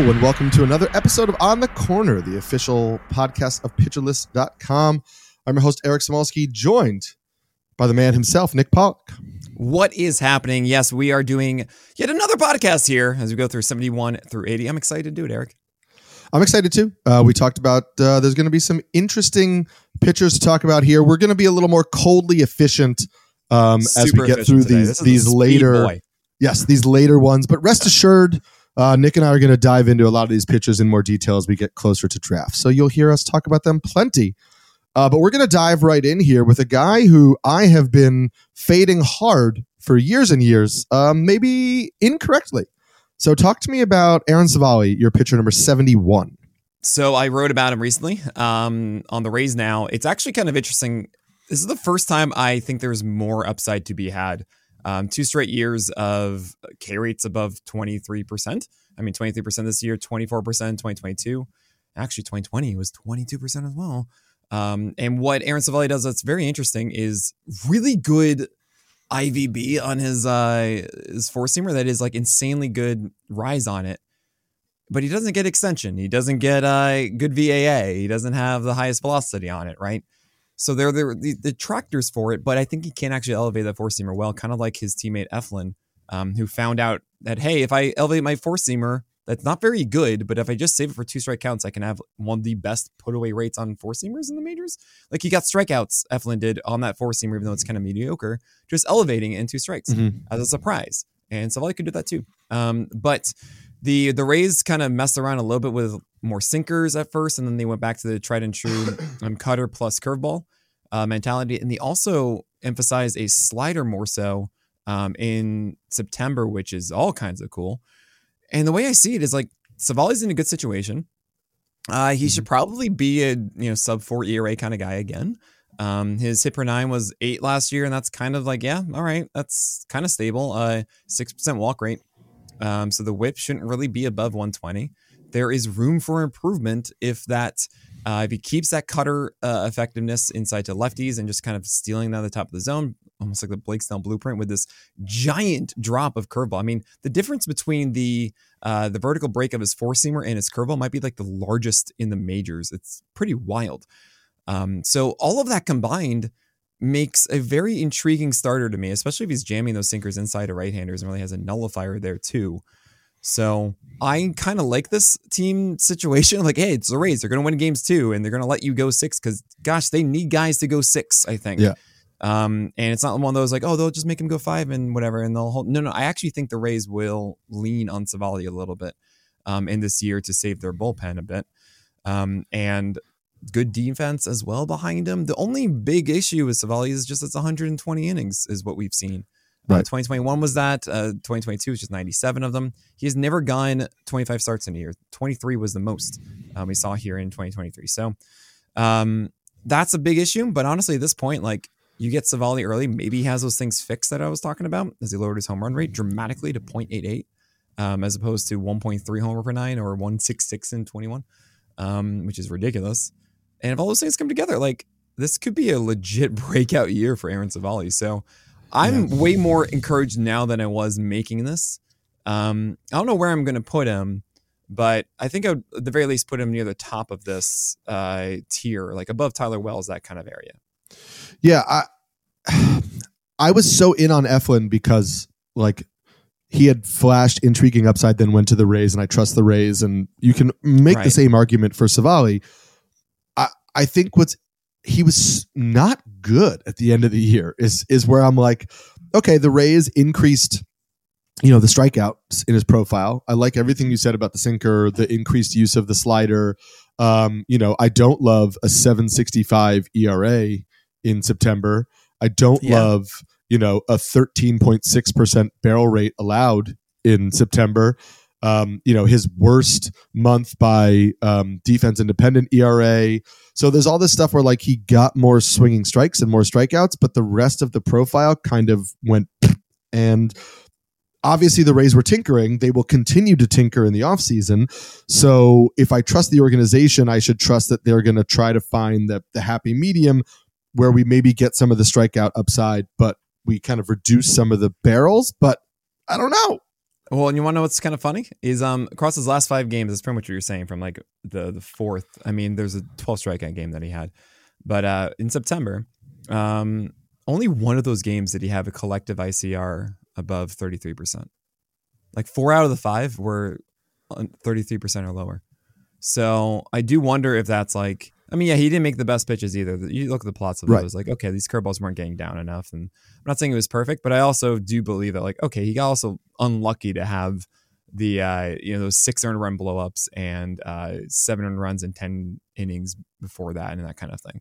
Hello, and welcome to another episode of On the Corner, the official podcast of PitcherList.com. I'm your host, Eric Samulski, joined by the man himself, Nick Pollack. What is happening? Yes, we are doing yet another podcast here as we go through 71 through 80. I'm excited to do it, Eric. I'm excited too. Uh, we talked about uh, there's going to be some interesting pitchers to talk about here. We're going to be a little more coldly efficient um, as we get through these these later. Boy. Yes, these later ones. But rest assured, uh, Nick and I are going to dive into a lot of these pitchers in more detail as we get closer to draft. So you'll hear us talk about them plenty. Uh, but we're going to dive right in here with a guy who I have been fading hard for years and years, um, maybe incorrectly. So talk to me about Aaron Civale, your pitcher number 71. So I wrote about him recently um, on the Rays now. It's actually kind of interesting. This is the first time I think there's more upside to be had. Um, two straight years of K rates above 23%. I mean, 23% this year, 24% 2022. Actually, 2020 was 22% as well. Um, and what Aaron Civale does that's very interesting is really good IVB on his uh, his four seamer that is like insanely good rise on it. But he doesn't get extension. He doesn't get uh, good VAA. He doesn't have the highest velocity on it, right? So they're, they're the, the tractors for it, but I think he can actually elevate that four seamer well, kind of like his teammate Eflin, um, who found out that hey, if I elevate my four seamer, that's not very good, but if I just save it for two strike counts, I can have one of the best put away rates on four seamers in the majors. Like he got strikeouts, Eflin did on that four seamer, even though it's kind of mediocre, just elevating it in two strikes mm-hmm. as a surprise. And Civale could do that too. Um, but the the Rays kind of messed around a little bit with more sinkers at first, and then they went back to the tried and true um, cutter plus curveball uh, mentality, and they also emphasize a slider more so um, in September, which is all kinds of cool. And the way I see it is like Civale's in a good situation. Uh, he mm-hmm. should probably be a you know sub four ERA kind of guy again. Um, his hit per nine was eight last year, and that's kind of like yeah, all right, that's kind of stable. Uh, six percent walk rate. Um, so the whip shouldn't really be above 120. There is room for improvement if that uh, if he keeps that cutter uh, effectiveness inside to lefties and just kind of stealing down the top of the zone, almost like the Blake Snell blueprint with this giant drop of curveball. I mean, the difference between the uh, the vertical break of his four seamer and his curveball might be like the largest in the majors. It's pretty wild. Um, so all of that combined makes a very intriguing starter to me, especially if he's jamming those sinkers inside to right handers and really has a nullifier there too. So I kind of like this team situation. Like, hey, it's the Rays. They're going to win games too, and they're going to let you go six because, gosh, they need guys to go six. I think. Yeah. Um, and it's not one of those like, oh, they'll just make him go five and whatever, and they'll hold. No, no. I actually think the Rays will lean on Civale a little bit, um, in this year to save their bullpen a bit, um, and good defense as well behind him. The only big issue with Civale is just it's 120 innings is what we've seen. Right. Uh, 2021 was that. Uh, 2022 was just 97 of them. He has never gone 25 starts in a year. 23 was the most um, we saw here in 2023. So um, that's a big issue. But honestly, at this point, like you get Civale early, maybe he has those things fixed that I was talking about as he lowered his home run rate dramatically to 0.88 um, as opposed to 1.3 homer per nine or 166 in 21, um, which is ridiculous. And if all those things come together, like this could be a legit breakout year for Aaron Civale. So I'm yeah. way more encouraged now than I was making this. Um, I don't know where I'm going to put him, but I think I would, at the very least, put him near the top of this uh, tier, like above Tyler Wells, that kind of area. Yeah, I I was so in on Eflin because like he had flashed intriguing upside, then went to the Rays, and I trust the Rays, and you can make right. the same argument for Civale. I I think what's he was not good at the end of the year is is where I'm like, okay, the Rays increased you know the strikeouts in his profile. I like everything you said about the sinker, the increased use of the slider. Um, you know, I don't love a 765 ERA in September. I don't yeah. love, you know, a 13.6% barrel rate allowed in September. Um, you know, his worst month by um, defense independent ERA. So there's all this stuff where like he got more swinging strikes and more strikeouts, but the rest of the profile kind of went and obviously the Rays were tinkering. They will continue to tinker in the offseason. So if I trust the organization, I should trust that they're going to try to find the, the happy medium where we maybe get some of the strikeout upside, but we kind of reduce some of the barrels. But I don't know. Well, and you want to know what's kind of funny is um across his last five games, that's pretty much what you're saying from like the the fourth. I mean, there's a 12 strikeout game that he had, but uh in September, um only one of those games did he have a collective ICR above 33 percent. Like four out of the five were 33 percent or lower. So I do wonder if that's like I mean, yeah, he didn't make the best pitches either. You look at the plots of right. those, like, okay, these curveballs weren't getting down enough. And I'm not saying it was perfect, but I also do believe that, like, okay, he got also unlucky to have the uh, you know those six earned run blowups and uh, seven earned runs in ten innings before that and that kind of thing.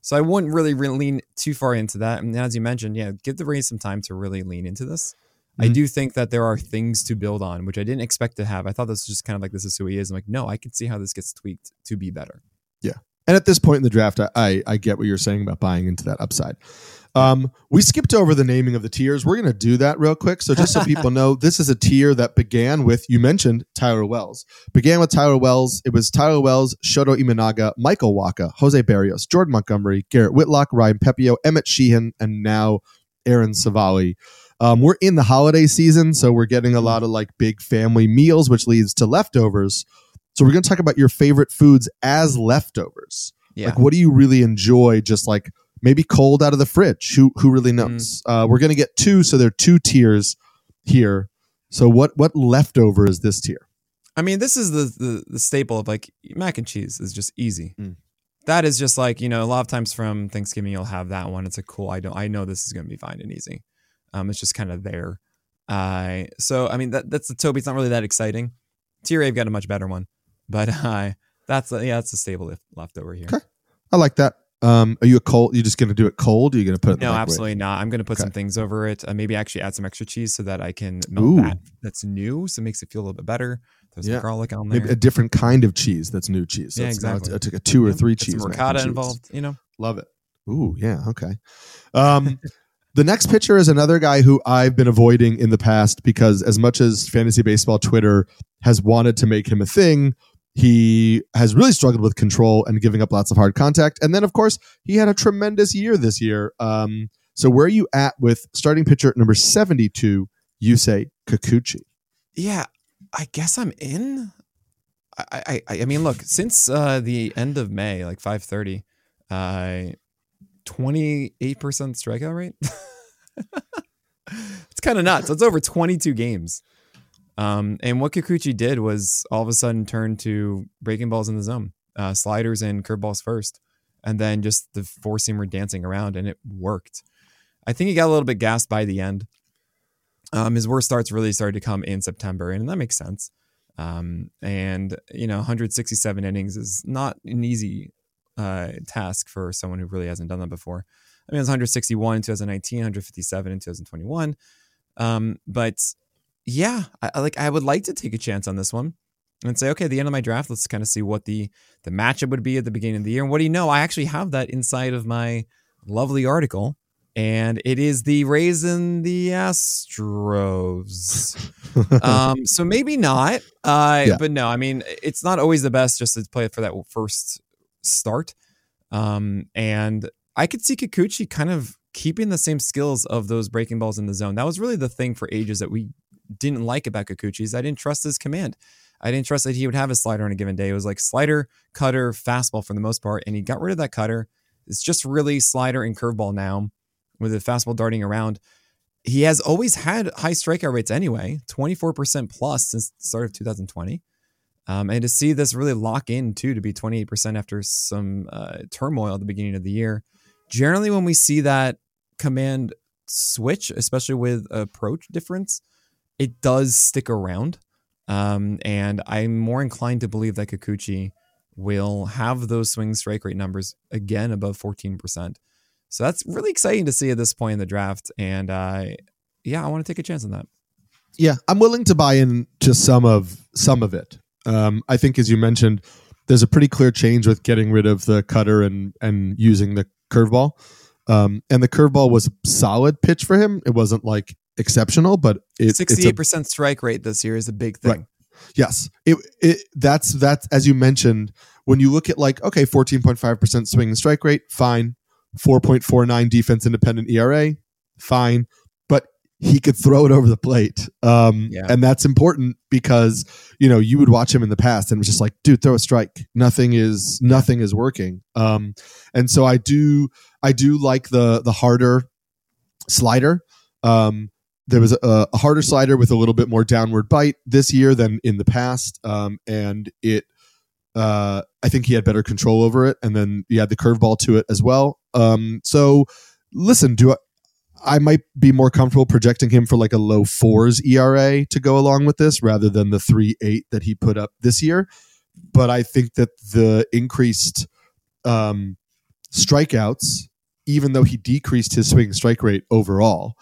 So I wouldn't really, really lean too far into that. And as you mentioned, yeah, give the Rays some time to really lean into this. Mm-hmm. I do think that there are things to build on, which I didn't expect to have. I thought this was just kind of like this is who he is. I'm like, no, I can see how this gets tweaked to be better. And at this point in the draft, I, I, I get what you're saying about buying into that upside. Um, we skipped over the naming of the tiers. We're going to do that real quick. So just so people know, this is a tier that began with you mentioned Tyler Wells. Began with Tyler Wells. It was Tyler Wells, Shota Imanaga, Michael Wacha, Jose Berrios, Jordan Montgomery, Garrett Whitlock, Ryan Pepiot, Emmett Sheehan, and now Aaron Civale. Um, we're in the holiday season, so we're getting a lot of like big family meals, which leads to leftovers. So we're going to talk about your favorite foods as leftovers. Yeah. Like, what do you really enjoy? Just like maybe cold out of the fridge. Who who really mm. knows? Mm. Uh, we're going to get two, so there are two tiers here. So what what leftover is this tier? I mean, this is the the, the staple of like mac and cheese is just easy. Mm. That is just like you know a lot of times from Thanksgiving you'll have that one. It's a cool. I don't. I know this is going to be fine and easy. Um, it's just kind of there. Uh, so I mean that that's the Toby. It's not really that exciting. Tier I've got a much better one. But uh, that's yeah, that's a stable left over here. Okay. I like that. Um, are you a cold? You're just gonna do it cold? Are you gonna put it? no, absolutely not. I'm gonna put okay. some things over it. Uh, maybe actually add some extra cheese so that I can melt Ooh. that. That's new, so it makes it feel a little bit better. There's yeah. garlic on there. Maybe a different kind of cheese that's new cheese. So yeah, exactly. I took a two or three Get cheese. Some ricotta involved. You know, love it. Ooh, yeah, okay. Um, the next pitcher is another guy who I've been avoiding in the past because as much as fantasy baseball Twitter has wanted to make him a thing, he has really struggled with control and giving up lots of hard contact. And then, of course, he had a tremendous year this year. Um, so, where are you at with starting pitcher number 72, Yusei Kikuchi? Yeah, I guess I'm in. I, I, I mean, look, since uh, the end of May, like 530, uh, 28% strikeout rate. it's kind of nuts. It's over 22 games. Um, and what Kikuchi did was all of a sudden turn to breaking balls in the zone, uh, sliders and curveballs first, and then just the four seamer dancing around, and it worked. I think he got a little bit gassed by the end. Um, his worst starts really started to come in September, and that makes sense. Um, and you know, 167 innings is not an easy uh, task for someone who really hasn't done that before. I mean, it was 161 in 2019, 157 in 2021. Um, but yeah, I, like I would like to take a chance on this one and say, okay, at the end of my draft, let's kind of see what the the matchup would be at the beginning of the year. And what do you know? I actually have that inside of my lovely article, and it is the Rays and the Astros. um, so maybe not, uh, yeah. but no, I mean, it's not always the best just to play it for that first start. Um, and I could see Kikuchi kind of keeping the same skills of those breaking balls in the zone. That was really the thing for ages that we didn't like about Kikuchi is I didn't trust his command. I didn't trust that he would have a slider on a given day. It was like slider, cutter, fastball for the most part, and he got rid of that cutter. It's just really slider and curveball now with the fastball darting around. He has always had high strikeout rates anyway, 24% plus since the start of 2020. Um, and to see this really lock in too to be 28% after some uh, turmoil at the beginning of the year. Generally, when we see that command switch, especially with approach difference, it does stick around. Um, and I'm more inclined to believe that Kikuchi will have those swing strike rate numbers again above 14%. So that's really exciting to see at this point in the draft. And uh, yeah, I want to take a chance on that. Yeah, I'm willing to buy in to some of some of it. Um, I think, as you mentioned, there's a pretty clear change with getting rid of the cutter and and using the curveball. Um, and the curveball was a solid pitch for him. It wasn't like exceptional, but it, 68% strike rate this year is a big thing. Right. Yes. It, it that's that's as you mentioned, when you look at like, okay, 14.5% swing and strike rate, fine. 4.49 defense independent ERA, fine. But he could throw it over the plate. Um, yeah. And that's important because, you know, you would watch him in the past and was just like, dude, throw a strike. Nothing is, nothing is working. Um, and so I do, I do like the, the harder slider. Um, there was a, a, harder slider with a little bit more downward bite this year than in the past. Um, and it, uh, I think he had better control over it. And then he had the curveball to it as well. Um, so listen, do I, I might be more comfortable projecting him for like a low fours ERA to go along with this rather than the three eight that he put up this year. But I think that the increased um, strikeouts, even though he decreased his swing strike rate overall,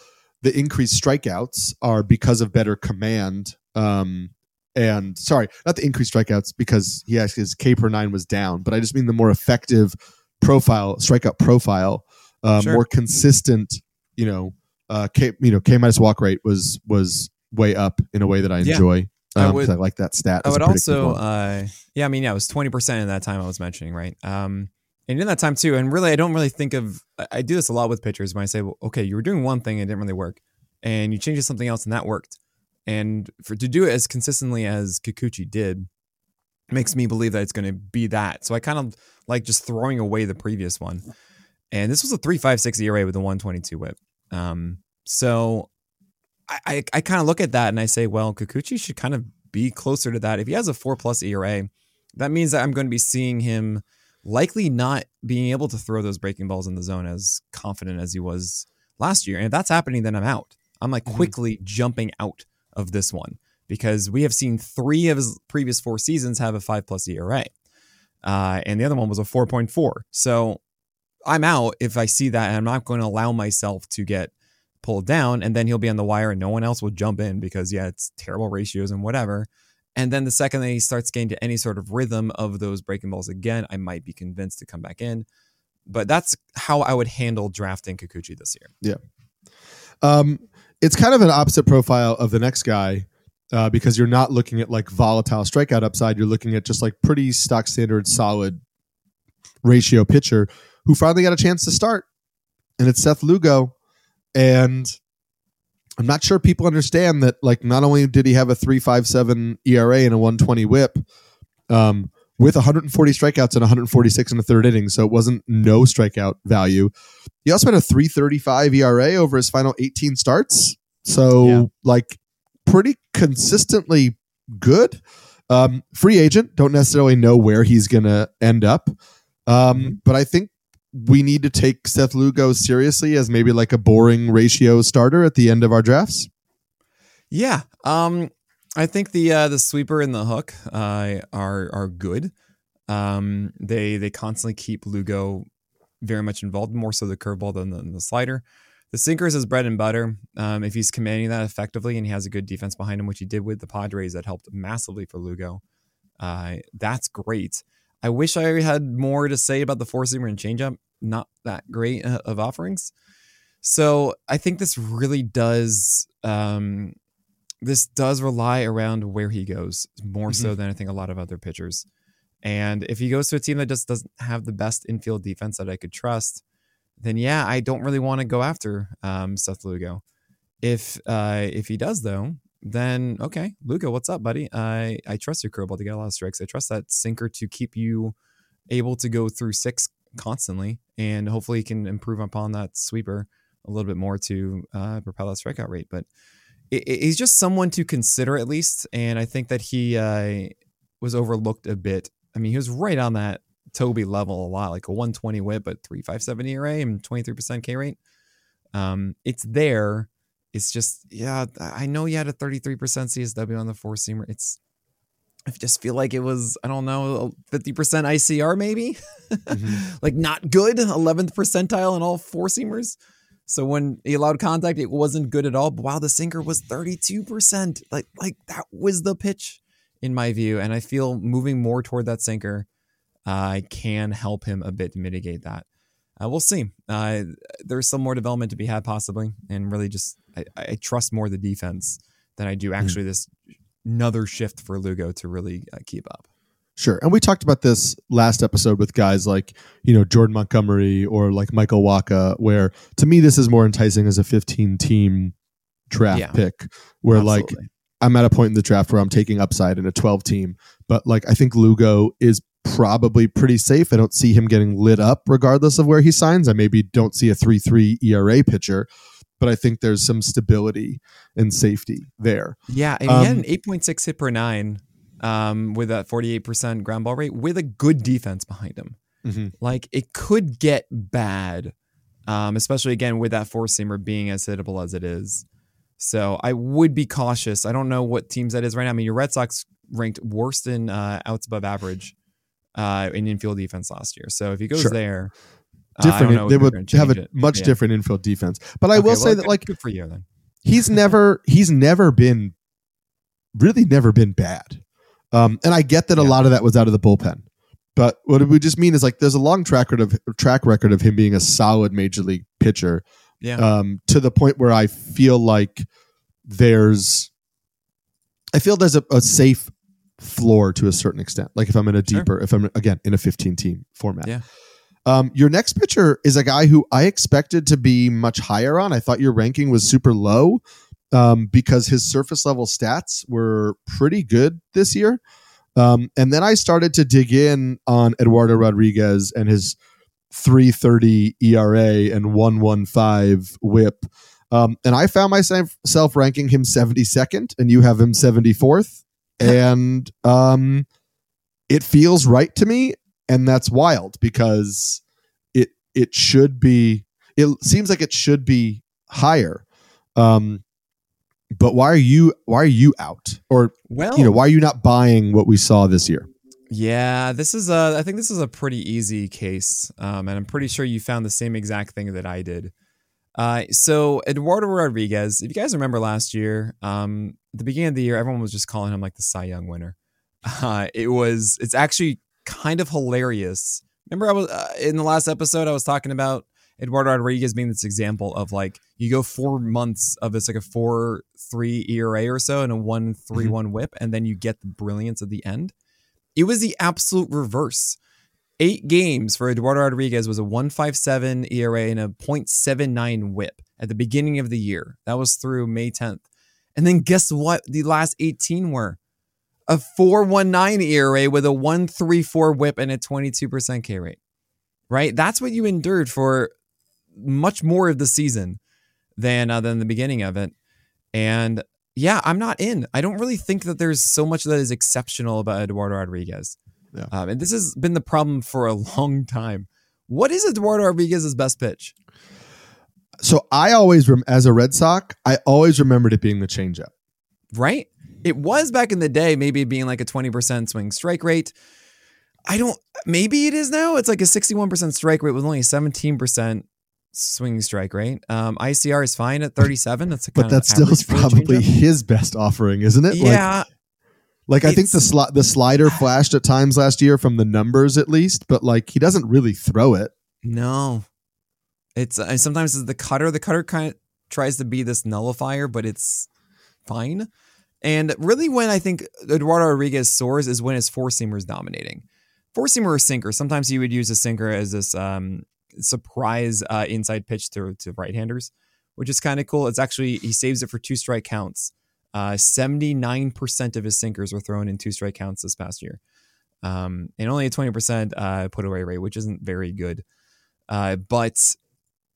the increased strikeouts are because of better command. Um, and sorry, not the increased strikeouts because he actually his K per nine was down, but I just mean the more effective profile, strikeout profile, uh, sure. more consistent you know, uh, K, you know, K minus walk rate was was way up in a way that I enjoy. Yeah. Um, I, would, I like that stat. I would also, uh, yeah, I mean, yeah, it was twenty percent in that time I was mentioning, right? Um, and in that time too, and really, I don't really think of. I do this a lot with pitchers when I say, well, okay, you were doing one thing and it didn't really work, and you changed to something else and that worked, and for to do it as consistently as Kikuchi did, makes me believe that it's going to be that. So I kind of like just throwing away the previous one. And this was a 3.56 ERA with a 122 whip. Um, so I, I, I kind of look at that and I say, well, Kikuchi should kind of be closer to that. If he has a four plus ERA, that means that I'm going to be seeing him likely not being able to throw those breaking balls in the zone as confident as he was last year. And if that's happening, then I'm out. I'm like mm-hmm. quickly jumping out of this one because we have seen three of his previous four seasons have a five plus ERA. Uh, and the other one was a 4.4. So I'm out if I see that and I'm not going to allow myself to get pulled down and then he'll be on the wire and no one else will jump in because yeah, it's terrible ratios and whatever. And then the second that he starts getting to any sort of rhythm of those breaking balls again, I might be convinced to come back in. But that's how I would handle drafting Kikuchi this year. Yeah. Um, it's kind of an opposite profile of the next guy uh, because you're not looking at like volatile strikeout upside. You're looking at just like pretty stock standard, solid ratio pitcher who finally got a chance to start, and it's Seth Lugo. And I'm not sure people understand that. Like, not only did he have a three five seven ERA and a one twenty WHIP, um, with 140 strikeouts and 146 in the third inning, so it wasn't no strikeout value. He also had a 335 ERA over his final 18 starts, so yeah. like pretty consistently good. Um, free agent, don't necessarily know where he's going to end up, um, mm-hmm. but I think we need to take Seth Lugo seriously as maybe like a boring ratio starter at the end of our drafts? Yeah. Um, I think the uh, the sweeper and the hook uh, are are good. Um, they they constantly keep Lugo very much involved, more so the curveball than the, than the slider. The sinker is his bread and butter. Um, if he's commanding that effectively and he has a good defense behind him, which he did with the Padres, that helped massively for Lugo. Uh, that's great. I wish I had more to say about the four seamer and changeup not that great uh, of offerings. So I think this really does um, this does rely around where he goes more mm-hmm. so than I think a lot of other pitchers. And if he goes to a team that just doesn't have the best infield defense that I could trust, then yeah, I don't really want to go after um, Seth Lugo. If uh, if he does though, then okay, Luca, what's up, buddy? I I trust your curveball to get a lot of strikes. I trust that sinker to keep you able to go through six constantly, and hopefully can improve upon that sweeper a little bit more to uh, propel that strikeout rate. But it, it, he's just someone to consider at least, and I think that he uh, was overlooked a bit. I mean, he was right on that Toby level a lot, like a 120 whip, but 357 ERA and 23% K rate. Um, it's there. It's just, yeah, I know you had a 33% CSW on the four seamer. It's I just feel like it was, I don't know, 50% ICR maybe. Mm-hmm. like not good, 11th percentile in all four seamers. So when he allowed contact, it wasn't good at all. But wow, the sinker was 32%. Like, like that was the pitch in my view. And I feel moving more toward that sinker uh, can help him a bit to mitigate that. Uh, we'll see. Uh, there's some more development to be had possibly. And really just, I, I trust more the defense than I do mm. actually mm. this another shift for Lugo to really uh, keep up. Sure. And we talked about this last episode with guys like, you know, Jordan Montgomery or like Michael Wacha, where to me this is more enticing as a 15 team draft yeah. pick where Absolutely. like I'm at a point in the draft where I'm taking upside in a 12 team, but like I think Lugo is probably pretty safe. I don't see him getting lit up regardless of where he signs. I maybe don't see a 3 3 ERA pitcher, but I think there's some stability and safety there. Yeah. And um, he had an 8.6 hit per nine um, with a 48% ground ball rate with a good defense behind him. Mm-hmm. Like it could get bad, um, especially again with that four seamer being as hittable as it is. So I would be cautious. I don't know what teams that is right now. I mean, your Red Sox ranked worse than uh, outs above average uh, in infield defense last year. So if he goes sure. there, different. Uh, they would have a it. much yeah. different infield defense. But I okay, will well, say that, like, good for you then. He's never he's never been really never been bad. Um, and I get that yeah. a lot of that was out of the bullpen. But what we just mean is like there's a long track record of track record of him being a solid major league pitcher. Yeah. Um, to the point where I feel like there's I feel there's a, a safe floor to a certain extent. Like if I'm in a deeper, sure. if I'm again in a 15 team format. Yeah. Um, your next pitcher is a guy who I expected to be much higher on. I thought your ranking was super low um, because his surface level stats were pretty good this year. Um, and then I started to dig in on Eduardo Rodriguez and his 330 ERA and 115 whip. Um, and I found myself ranking him 72nd, and you have him 74th. and um, it feels right to me. And that's wild because it it should be, it seems like it should be higher. Um, but why are you why are you out? Or well you know why are you not buying what we saw this year? Yeah this is a i think this is a pretty easy case um, and i'm pretty sure you found the same exact thing that i did. Uh, so eduardo rodriguez if you guys remember last year um, at the beginning of the year everyone was just calling him like the cy young winner. Uh, it was it's actually kind of hilarious remember i was uh, in the last episode i was talking about Eduardo Rodriguez being this example of like you go four months of this like a four three ERA or so and a one three mm-hmm. one whip, and then you get the brilliance at the end. It was the absolute reverse. Eight games for Eduardo Rodriguez was a 157 ERA and a 0.79 whip at the beginning of the year. That was through May 10th. And then guess what? The last 18 were a 419 ERA with a 134 whip and a 22% K rate. Right? That's what you endured for much more of the season than uh, than the beginning of it. And yeah, I'm not in. I don't really think that there's so much that is exceptional about Eduardo Rodriguez. Yeah. Um, and this has been the problem for a long time. What is Eduardo Rodriguez's best pitch? So I always, rem- as a Red Sox, I always remembered it being the changeup. Right? It was back in the day, maybe being like a 20% swing strike rate. I don't, maybe it is now. It's like a 61% strike rate with only 17% swing strike rate. Um, ICR is fine at 37. That's a but that still is probably his best offering, isn't it? Yeah. Like, like I think the sli- the slider flashed at times last year from the numbers at least, but like he doesn't really throw it. No, it's uh, sometimes it's the cutter. The cutter kind of tries to be this nullifier, but it's fine. And really, when I think Eduardo Rodriguez soars is when his four seamer is dominating. Four seamer or sinker. Sometimes he would use a sinker as this um, surprise uh, inside pitch to, to right handers, which is kind of cool. It's actually, he saves it for two strike counts. Uh, 79% of his sinkers were thrown in two strike counts this past year. Um, and only a 20% uh, put away rate, which isn't very good. Uh, but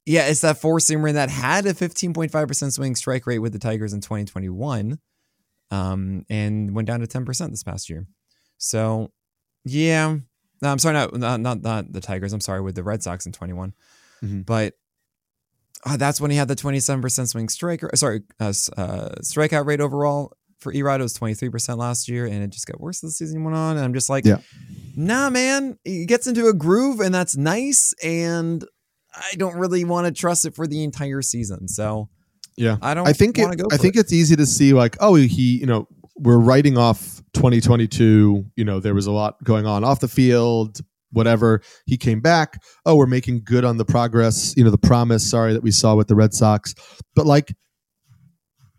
yeah, it's that four seamer that had a 15.5% swing strike rate with the Tigers in 2021 um, and went down to 10% this past year. So, yeah, no, I'm sorry, not, not not not the Tigers. I'm sorry, with the Red Sox in 21. Mm-hmm. But uh, that's when he had the 27% swing strike. Sorry, uh, uh, strikeout rate overall for Erod was 23% last year, and it just got worse as the season went on. And I'm just like, yeah. nah, man, he gets into a groove, and that's nice. And I don't really want to trust it for the entire season. So yeah, I don't. I think it, I think it. it's easy to see like, oh, he, you know, we're writing off 2022. You know, there was a lot going on off the field, whatever. He came back. Oh, we're making good on the progress, you know, the promise, sorry, that we saw with the Red Sox. But like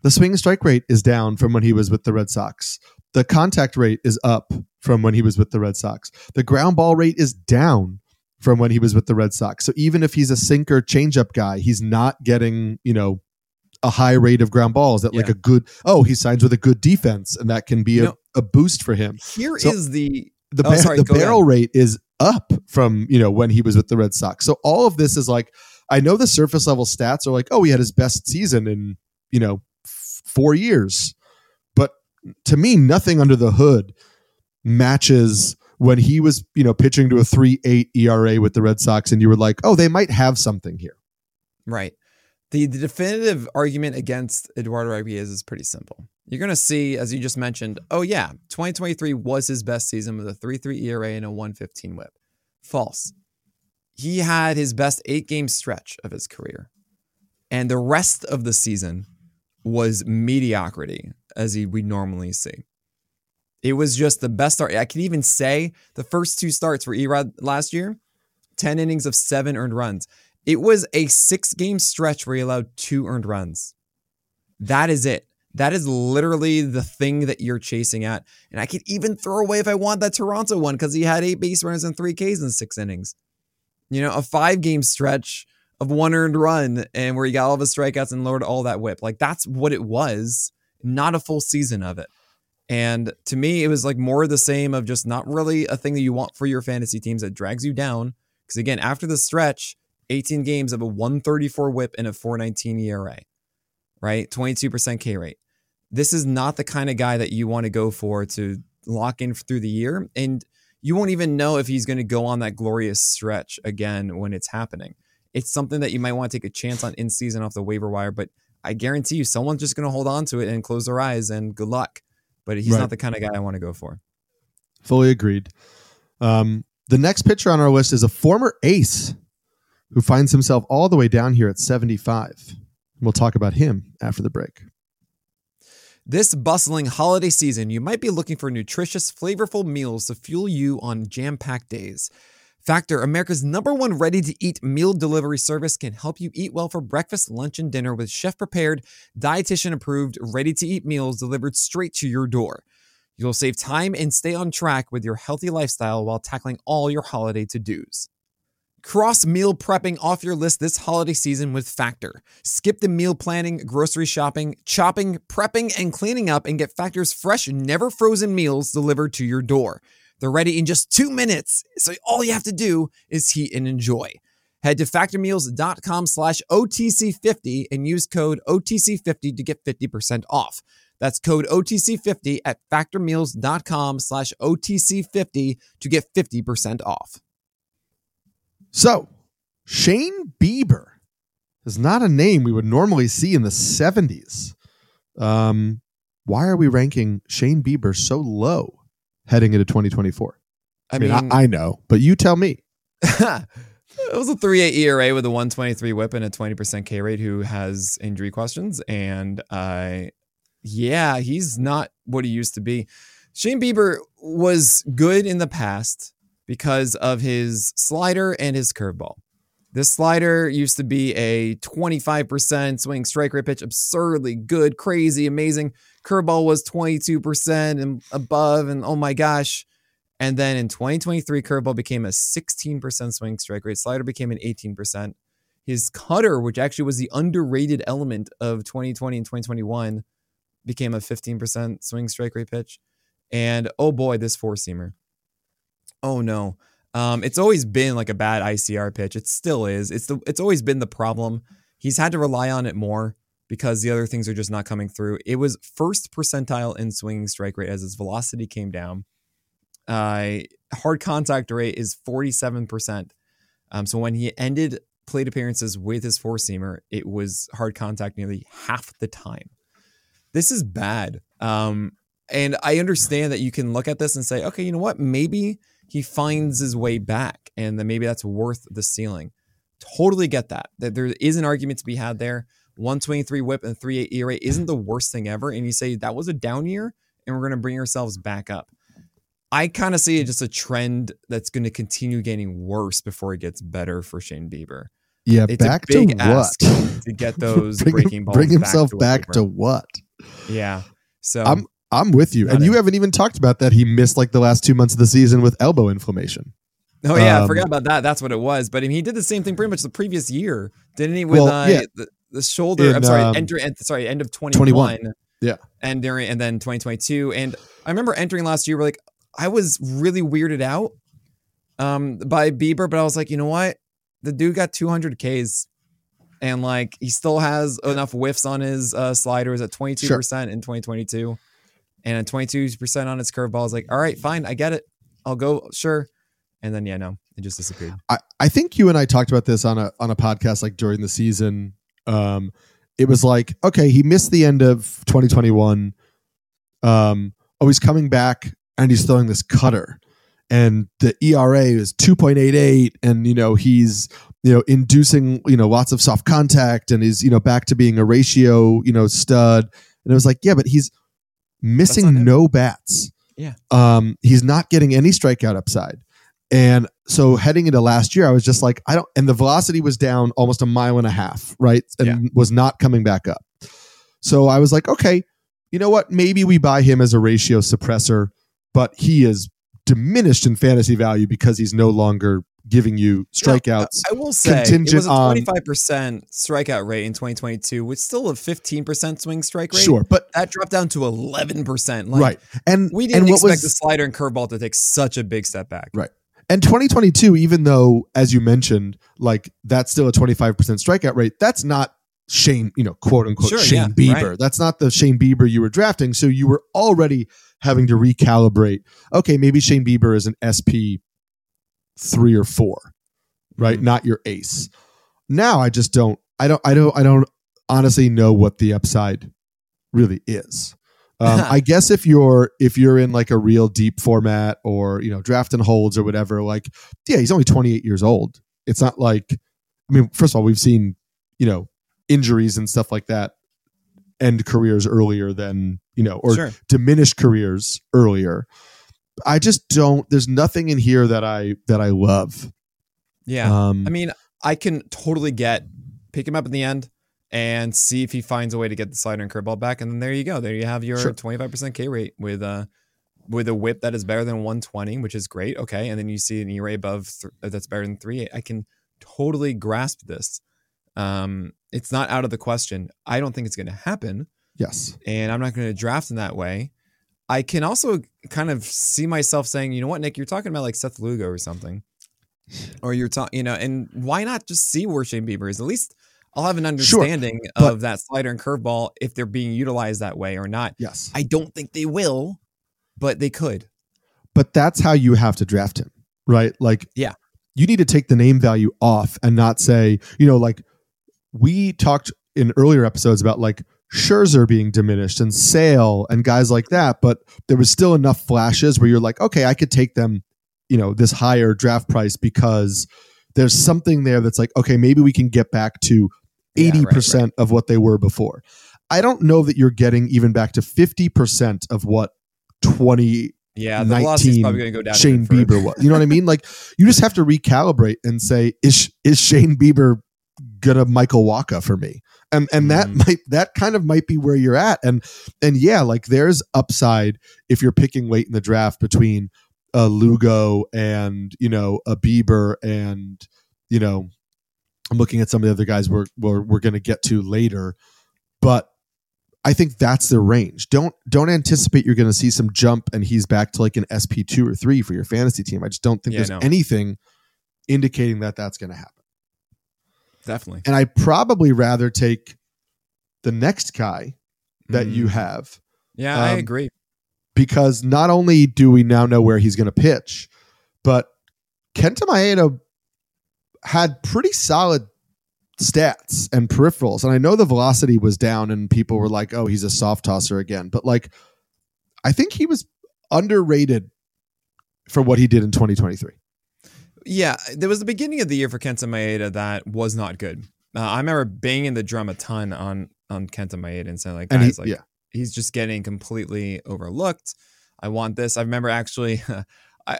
the swing strike rate is down from when he was with the Red Sox. The contact rate is up from when he was with the Red Sox. The ground ball rate is down from when he was with the Red Sox. So even if he's a sinker changeup guy, he's not getting, you know, a high rate of ground balls that yeah. like a good oh he signs with a good defense and that can be a, a boost for him. Here so is the the, oh, sorry, the barrel ahead. rate is up from you know when he was with the red sox. So all of this is like i know the surface level stats are like oh he had his best season in you know f- four years. But to me nothing under the hood matches when he was you know pitching to a 3-8 era with the red sox and you were like oh they might have something here. Right the, the definitive argument against Eduardo Rodriguez is pretty simple. You're going to see, as you just mentioned, oh, yeah, 2023 was his best season with a 3 3 ERA and a 115 whip. False. He had his best eight game stretch of his career. And the rest of the season was mediocrity, as we normally see. It was just the best start. I can even say the first two starts for Erod last year 10 innings of seven earned runs. It was a six game stretch where he allowed two earned runs. That is it. That is literally the thing that you're chasing at. And I could even throw away if I want that Toronto one because he had eight base runners and three Ks in six innings. You know, a five game stretch of one earned run and where he got all of his strikeouts and lowered all that whip. Like that's what it was, not a full season of it. And to me, it was like more the same of just not really a thing that you want for your fantasy teams that drags you down. Because again, after the stretch, 18 games of a 134 whip and a 419 ERA, right? 22% K rate. This is not the kind of guy that you want to go for to lock in through the year. And you won't even know if he's going to go on that glorious stretch again when it's happening. It's something that you might want to take a chance on in season off the waiver wire, but I guarantee you someone's just going to hold on to it and close their eyes and good luck. But he's right. not the kind of guy I want to go for. Fully agreed. Um, the next pitcher on our list is a former ace who finds himself all the way down here at 75. We'll talk about him after the break. This bustling holiday season, you might be looking for nutritious, flavorful meals to fuel you on jam packed days. Factor, America's number one ready to eat meal delivery service, can help you eat well for breakfast, lunch, and dinner with chef prepared, dietitian approved, ready to eat meals delivered straight to your door. You'll save time and stay on track with your healthy lifestyle while tackling all your holiday to dos. Cross meal prepping off your list this holiday season with Factor. Skip the meal planning, grocery shopping, chopping, prepping, and cleaning up and get Factor's fresh, never frozen meals delivered to your door. They're ready in just two minutes, so all you have to do is heat and enjoy. Head to factormeals.com slash OTC50 and use code OTC50 to get 50% off. That's code OTC50 at factormeals.com slash OTC50 to get 50% off. So, Shane Bieber is not a name we would normally see in the 70s. Um, why are we ranking Shane Bieber so low heading into 2024? I, I mean, I, I, know, but you tell me. it was a 3 8 ERA with a 123 whip and a 20% K rate who has injury questions. And uh, yeah, he's not what he used to be. Shane Bieber was good in the past because of his slider and his curveball. This slider used to be a 25% swing strike rate pitch, absurdly good, crazy, amazing. Curveball was 22% and above, and oh my gosh. And then in 2023, curveball became a 16% swing strike rate. Slider became an 18%. His cutter, which actually was the underrated element of 2020 and 2021, became a 15% swing strike rate pitch. And oh boy, this four seamer oh no. Um, it's always been like a bad ICR pitch. It still is. It's the it's always been the problem. He's had to rely on it more because the other things are just not coming through. It was first percentile in swinging strike rate as his velocity came down. Uh, hard contact rate is 47%. Um, so when he ended plate appearances with his four seamer, it was hard contact nearly half the time. This is bad. Um, and I understand that you can look at this and say, okay, you know what? Maybe he finds his way back and then maybe that's worth the ceiling. Totally get that. That there is an argument to be had there. 123 whip and 38 ERA isn't the worst thing ever. And you say that was a down year and we're going to bring ourselves back up. I kind of see it just a trend that's going to continue getting worse before it gets better for Shane Bieber. Yeah, it's back to what? To get those bring breaking balls. Bring himself back, back to what? Yeah. So I'm I'm with you. And you haven't even talked about that he missed like the last two months of the season with elbow inflammation. Oh yeah, um, I forgot about that. That's what it was. But I mean, he did the same thing pretty much the previous year, didn't he? With well, uh, yeah. the, the shoulder. In, I'm sorry, um, enter, en- sorry, end of 21. 21. Yeah. and during and then 2022. And I remember entering last year. we're Like I was really weirded out um by Bieber, but I was like, you know what? The dude got 200 Ks. And like he still has enough whiffs on his uh, sliders at 22% in 2022 and at 22% on his curveball. I was like, all right, fine, I get it. I'll go, sure. And then yeah, no, it just disappeared. I, I think you and I talked about this on a on a podcast like during the season. Um, it was like, okay, he missed the end of 2021. Um, oh, he's coming back and he's throwing this cutter, and the ERA is 2.88, and you know he's you know inducing you know lots of soft contact, and he's you know back to being a ratio you know stud. And it was like, yeah, but he's missing no bats. Yeah. Um, he's not getting any strikeout upside. And so heading into last year, I was just like, I don't, and the velocity was down almost a mile and a half, right? And Yeah. was not coming back up. So I was like, okay, you know what? Maybe we buy him as a ratio suppressor, but he is diminished in fantasy value because he's no longer giving you strikeouts. I will say it contingent was a 25% strikeout rate in 2022 with still a 15% swing strike rate. sure, but That dropped down to 11%. Like, right. And We didn't and what expect was, the slider and curveball to take such a big step back. Right. And 2022, even though, as you mentioned, like that's still a 25% strikeout rate, that's not Shane, you know, quote unquote Sure, Shane yeah, Bieber. right. That's not the Shane Bieber you were drafting. So you were already having to recalibrate. Okay, maybe Shane Bieber is an SP three or four, right? Mhm. Not your ace. Now I just don't, I don't, I don't, I don't honestly know what the upside really is. Um, I guess if you're if you're in like a real deep format or you know draft and holds or whatever, like yeah, he's only 28 years old. It's not like I mean, first of all, we've seen you know injuries and stuff like that end careers earlier than you know or sure. diminish careers earlier. I just don't. There's nothing in here that I that I love. Yeah. Um, I mean, I can totally get pick him up in the end and see if he finds a way to get the slider and curveball back, and then there you go. There you have your Sure. 25% K rate with uh with a whip that is better than 120, which is great. Okay, and then you see an ERA above th- that's better than three. I can totally grasp this. Um, it's not out of the question. I don't think it's going to happen, yes, and I'm not going to draft in that way. I can also kind of see myself saying, you know what, Nick, you're talking about like Seth Lugo or something, or you're talking, you know, and why not just see where Shane Bieber is? At least I'll have an understanding but- of that slider and curveball if they're being utilized that way or not. yes. I don't think they will, but they could. but that's how you have to draft him, right? Like, Yeah. you need to take the name value off and not say, you know, like we talked in earlier episodes about like Scherzer being diminished and Sale and guys like that, but there was still enough flashes where you're like, okay, I could take them, you know, this higher draft price because there's something there that's like, okay, maybe we can get back to Yeah, right, 80% of what they were before. I don't know that you're getting even back to 50% of what 20 Yeah, the velocity is 19 probably going to go down. Shane. Bieber was. You know what I mean? Like you just have to recalibrate and say, is is Shane Bieber gonna Michael Wacha for me? And and that Mhm. might that kind of might be where you're at. And and yeah, like there's upside if you're picking late in the draft between a Lugo and you know a Bieber and you know I'm looking at some of the other guys we're we're, we're gonna get to later, but I think that's the range. Don't don't anticipate you're going to see some jump and he's back to like an SP two or three for your fantasy team. I just don't think Yeah, there's no. anything indicating that that's going to happen. Definitely. And I'd probably rather take the next guy that you Mm. have Yeah, I um, agree. because not only do we now know where he's going to pitch, but Kenta Maeda had pretty solid stats and peripherals. And I know the velocity was down and people were like, oh, he's a soft tosser again. But like, I think he was underrated for what he did in 2023. Yeah, there was the beginning of the year for Kenta Maeda that was not good. Uh, I remember banging the drum a ton on on Kenta Maeda and saying like, And he, like yeah, he's just getting completely overlooked. I want this. I remember actually, I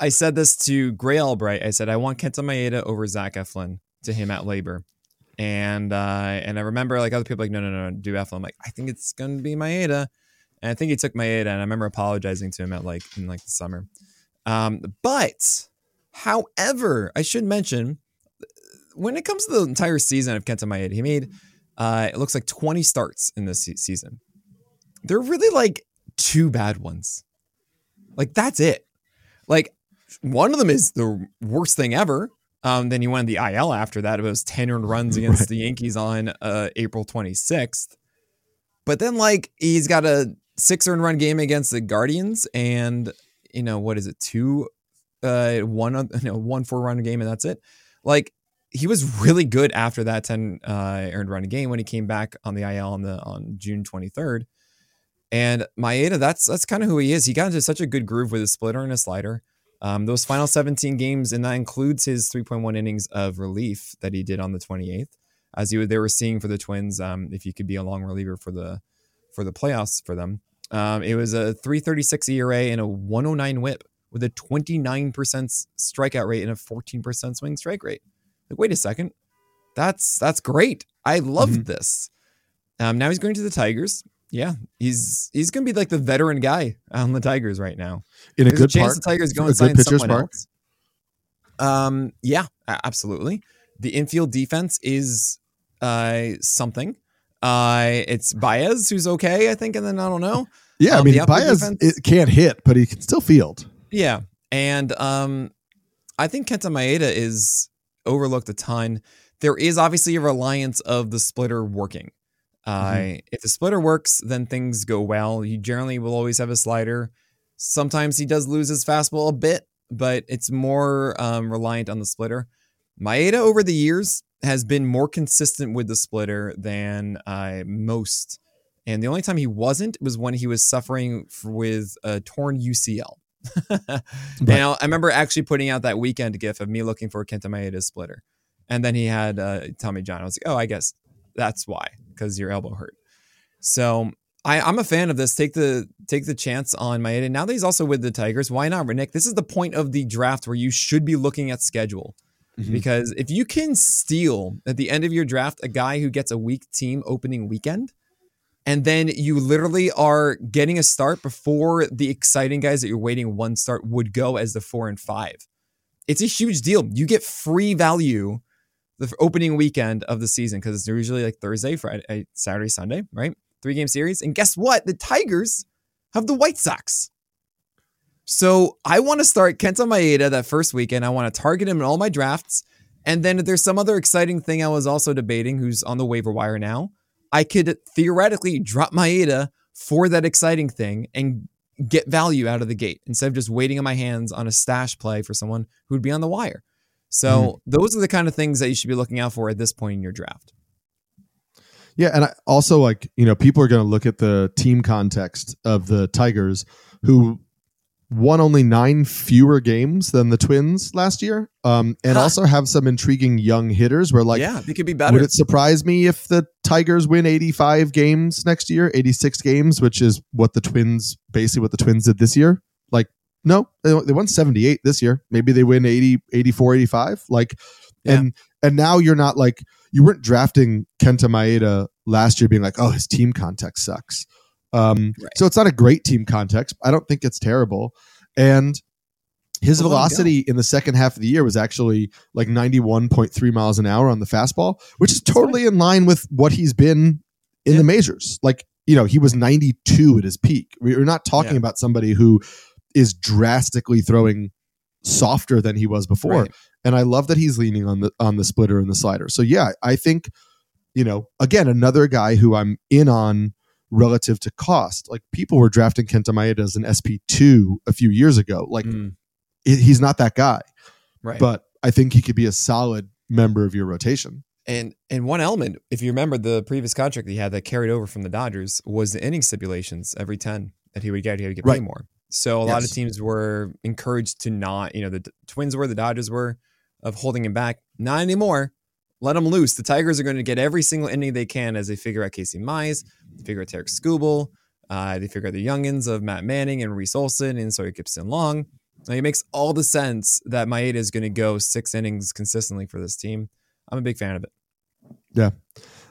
I said this to Grey Albright. I said I want Kenta Maeda over Zach Eflin to him at LABR, and uh, and I remember like other people like no no no do Eflin. I'm like I think it's gonna be Maeda, and I think he took Maeda, and I remember apologizing to him at like in like the summer. Um, but however, I should mention when it comes to the entire season of Kenta Maeda, he made Uh, it looks like 20 starts in this se- season. They're really like two bad ones. Like that's it. Like one of them is the worst thing ever. Um, then he went the IL after that. It was 10 earned runs against right. the Yankees on uh, April 26th. But then, like, he's got a six earned run game against the Guardians, and you know what is it? Two, uh, one, you know, one four run game, and that's it. Like, he was really good after that 10 uh, earned run game when he came back on the IL on the on June 23rd. And Maeda, that's that's kind of who he is. He got into such a good groove with his splitter and his slider. Um, those final 17 games, and that includes his 3.1 innings of relief that he did on the 28th, as you they were seeing for the Twins. Um, if you could be a long reliever for the for the playoffs for them, um, it was a 3.36 ERA and a 109 WHIP with a 29% strikeout rate and a 14% swing strike rate. Like, wait a second, that's that's great. I love mm-hmm. this. Um, now he's going to the Tigers. Yeah, he's he's gonna be like the veteran guy on the Tigers right now. In a There's good a chance park, the Tigers go and sign someone park. else. Um, yeah, absolutely. The infield defense is uh something. Uh, it's Baez who's okay, I think, and then I don't know. Yeah, um, I mean Baez it can't hit, but he can still field. Yeah, and um, I think Kenta Maeda is overlooked a ton. There is obviously a reliance of the splitter working. Uh, mm-hmm. If the splitter works, then things go well. He generally will always have a slider. Sometimes he does lose his fastball a bit, but it's more um, reliant on the splitter. Maeda over the years has been more consistent with the splitter than uh, most. And the only time he wasn't was when he was suffering with a torn UCL. Now, I remember actually putting out that weekend gif of me looking for Kenta Maeda's splitter. And then he had uh, Tommy John. I was like, oh, I guess that's why because your elbow hurt. So I, I'm a fan of this. Take the take the chance on Maeda. Now that he's also with the Tigers, why not, Nick? This is the point of the draft where you should be looking at schedule. Mm-hmm. Because if you can steal at the end of your draft a guy who gets a weak team opening weekend, and then you literally are getting a start before the exciting guys that you're waiting one start would go as the four and five. It's a huge deal. You get free value the opening weekend of the season because it's usually like Thursday, Friday, eh, Saturday, Sunday, right? Three game series. And guess what? The Tigers have the White Sox. So I want to start Kenta Maeda that first weekend. I want to target him in all my drafts. And then there's some other exciting thing I was also debating who's on the waiver wire now, I could theoretically drop Maeda for that exciting thing and get value out of the gate instead of just waiting on my hands on a stash play for someone who'd be on the wire. So mm-hmm. those are the kind of things that you should be looking out for at this point in your draft. Yeah, and I also like you know people are going to look at the team context of the Tigers, who won only nine fewer games than the Twins last year, um, and huh. also have some intriguing young hitters. Where like, yeah, they could be better. Would it surprise me if the Tigers win eighty-five games next year, eighty-six games, which is what the Twins basically what the Twins did this year? Like, no, they, they won 78 this year. Maybe they win 80, 84, 85. Like, yeah. and and now you're not like you weren't drafting Kenta Maeda last year, being like, oh, his team context sucks. Um, right. So it's not a great team context. I don't think it's terrible. And his well, velocity in the second half of the year was actually like 91.3 miles an hour on the fastball, which is totally in line with what he's been in yeah. the majors. Like, you know, he was 92 at his peak. We're not talking yeah. about somebody who is drastically throwing softer than he was before. Right. And I love that he's leaning on the on the splitter and the slider. So yeah, I think you know, again, another guy who I'm in on relative to cost. Like people were drafting Kenta Maeda as an SP2 a few years ago. Like mm. it, he's not that guy. Right. But I think he could be a solid member of your rotation. And and one element, if you remember the previous contract he had that carried over from the Dodgers, was the inning stipulations every 10 that he would get, he would get right. paid more. So a yes. lot of teams were encouraged to not, you know, the Twins were, the Dodgers were, of holding him back. Not anymore. Let them loose. The Tigers are going to get every single inning they can as they figure out Casey Mize, they figure out Tarik Skubal, uh, they figure out the youngins of Matt Manning and Reese Olson and Sawyer Gipson-Long. Now, it makes all the sense that Maeda is going to go six innings consistently for this team. I'm a big fan of it. Yeah.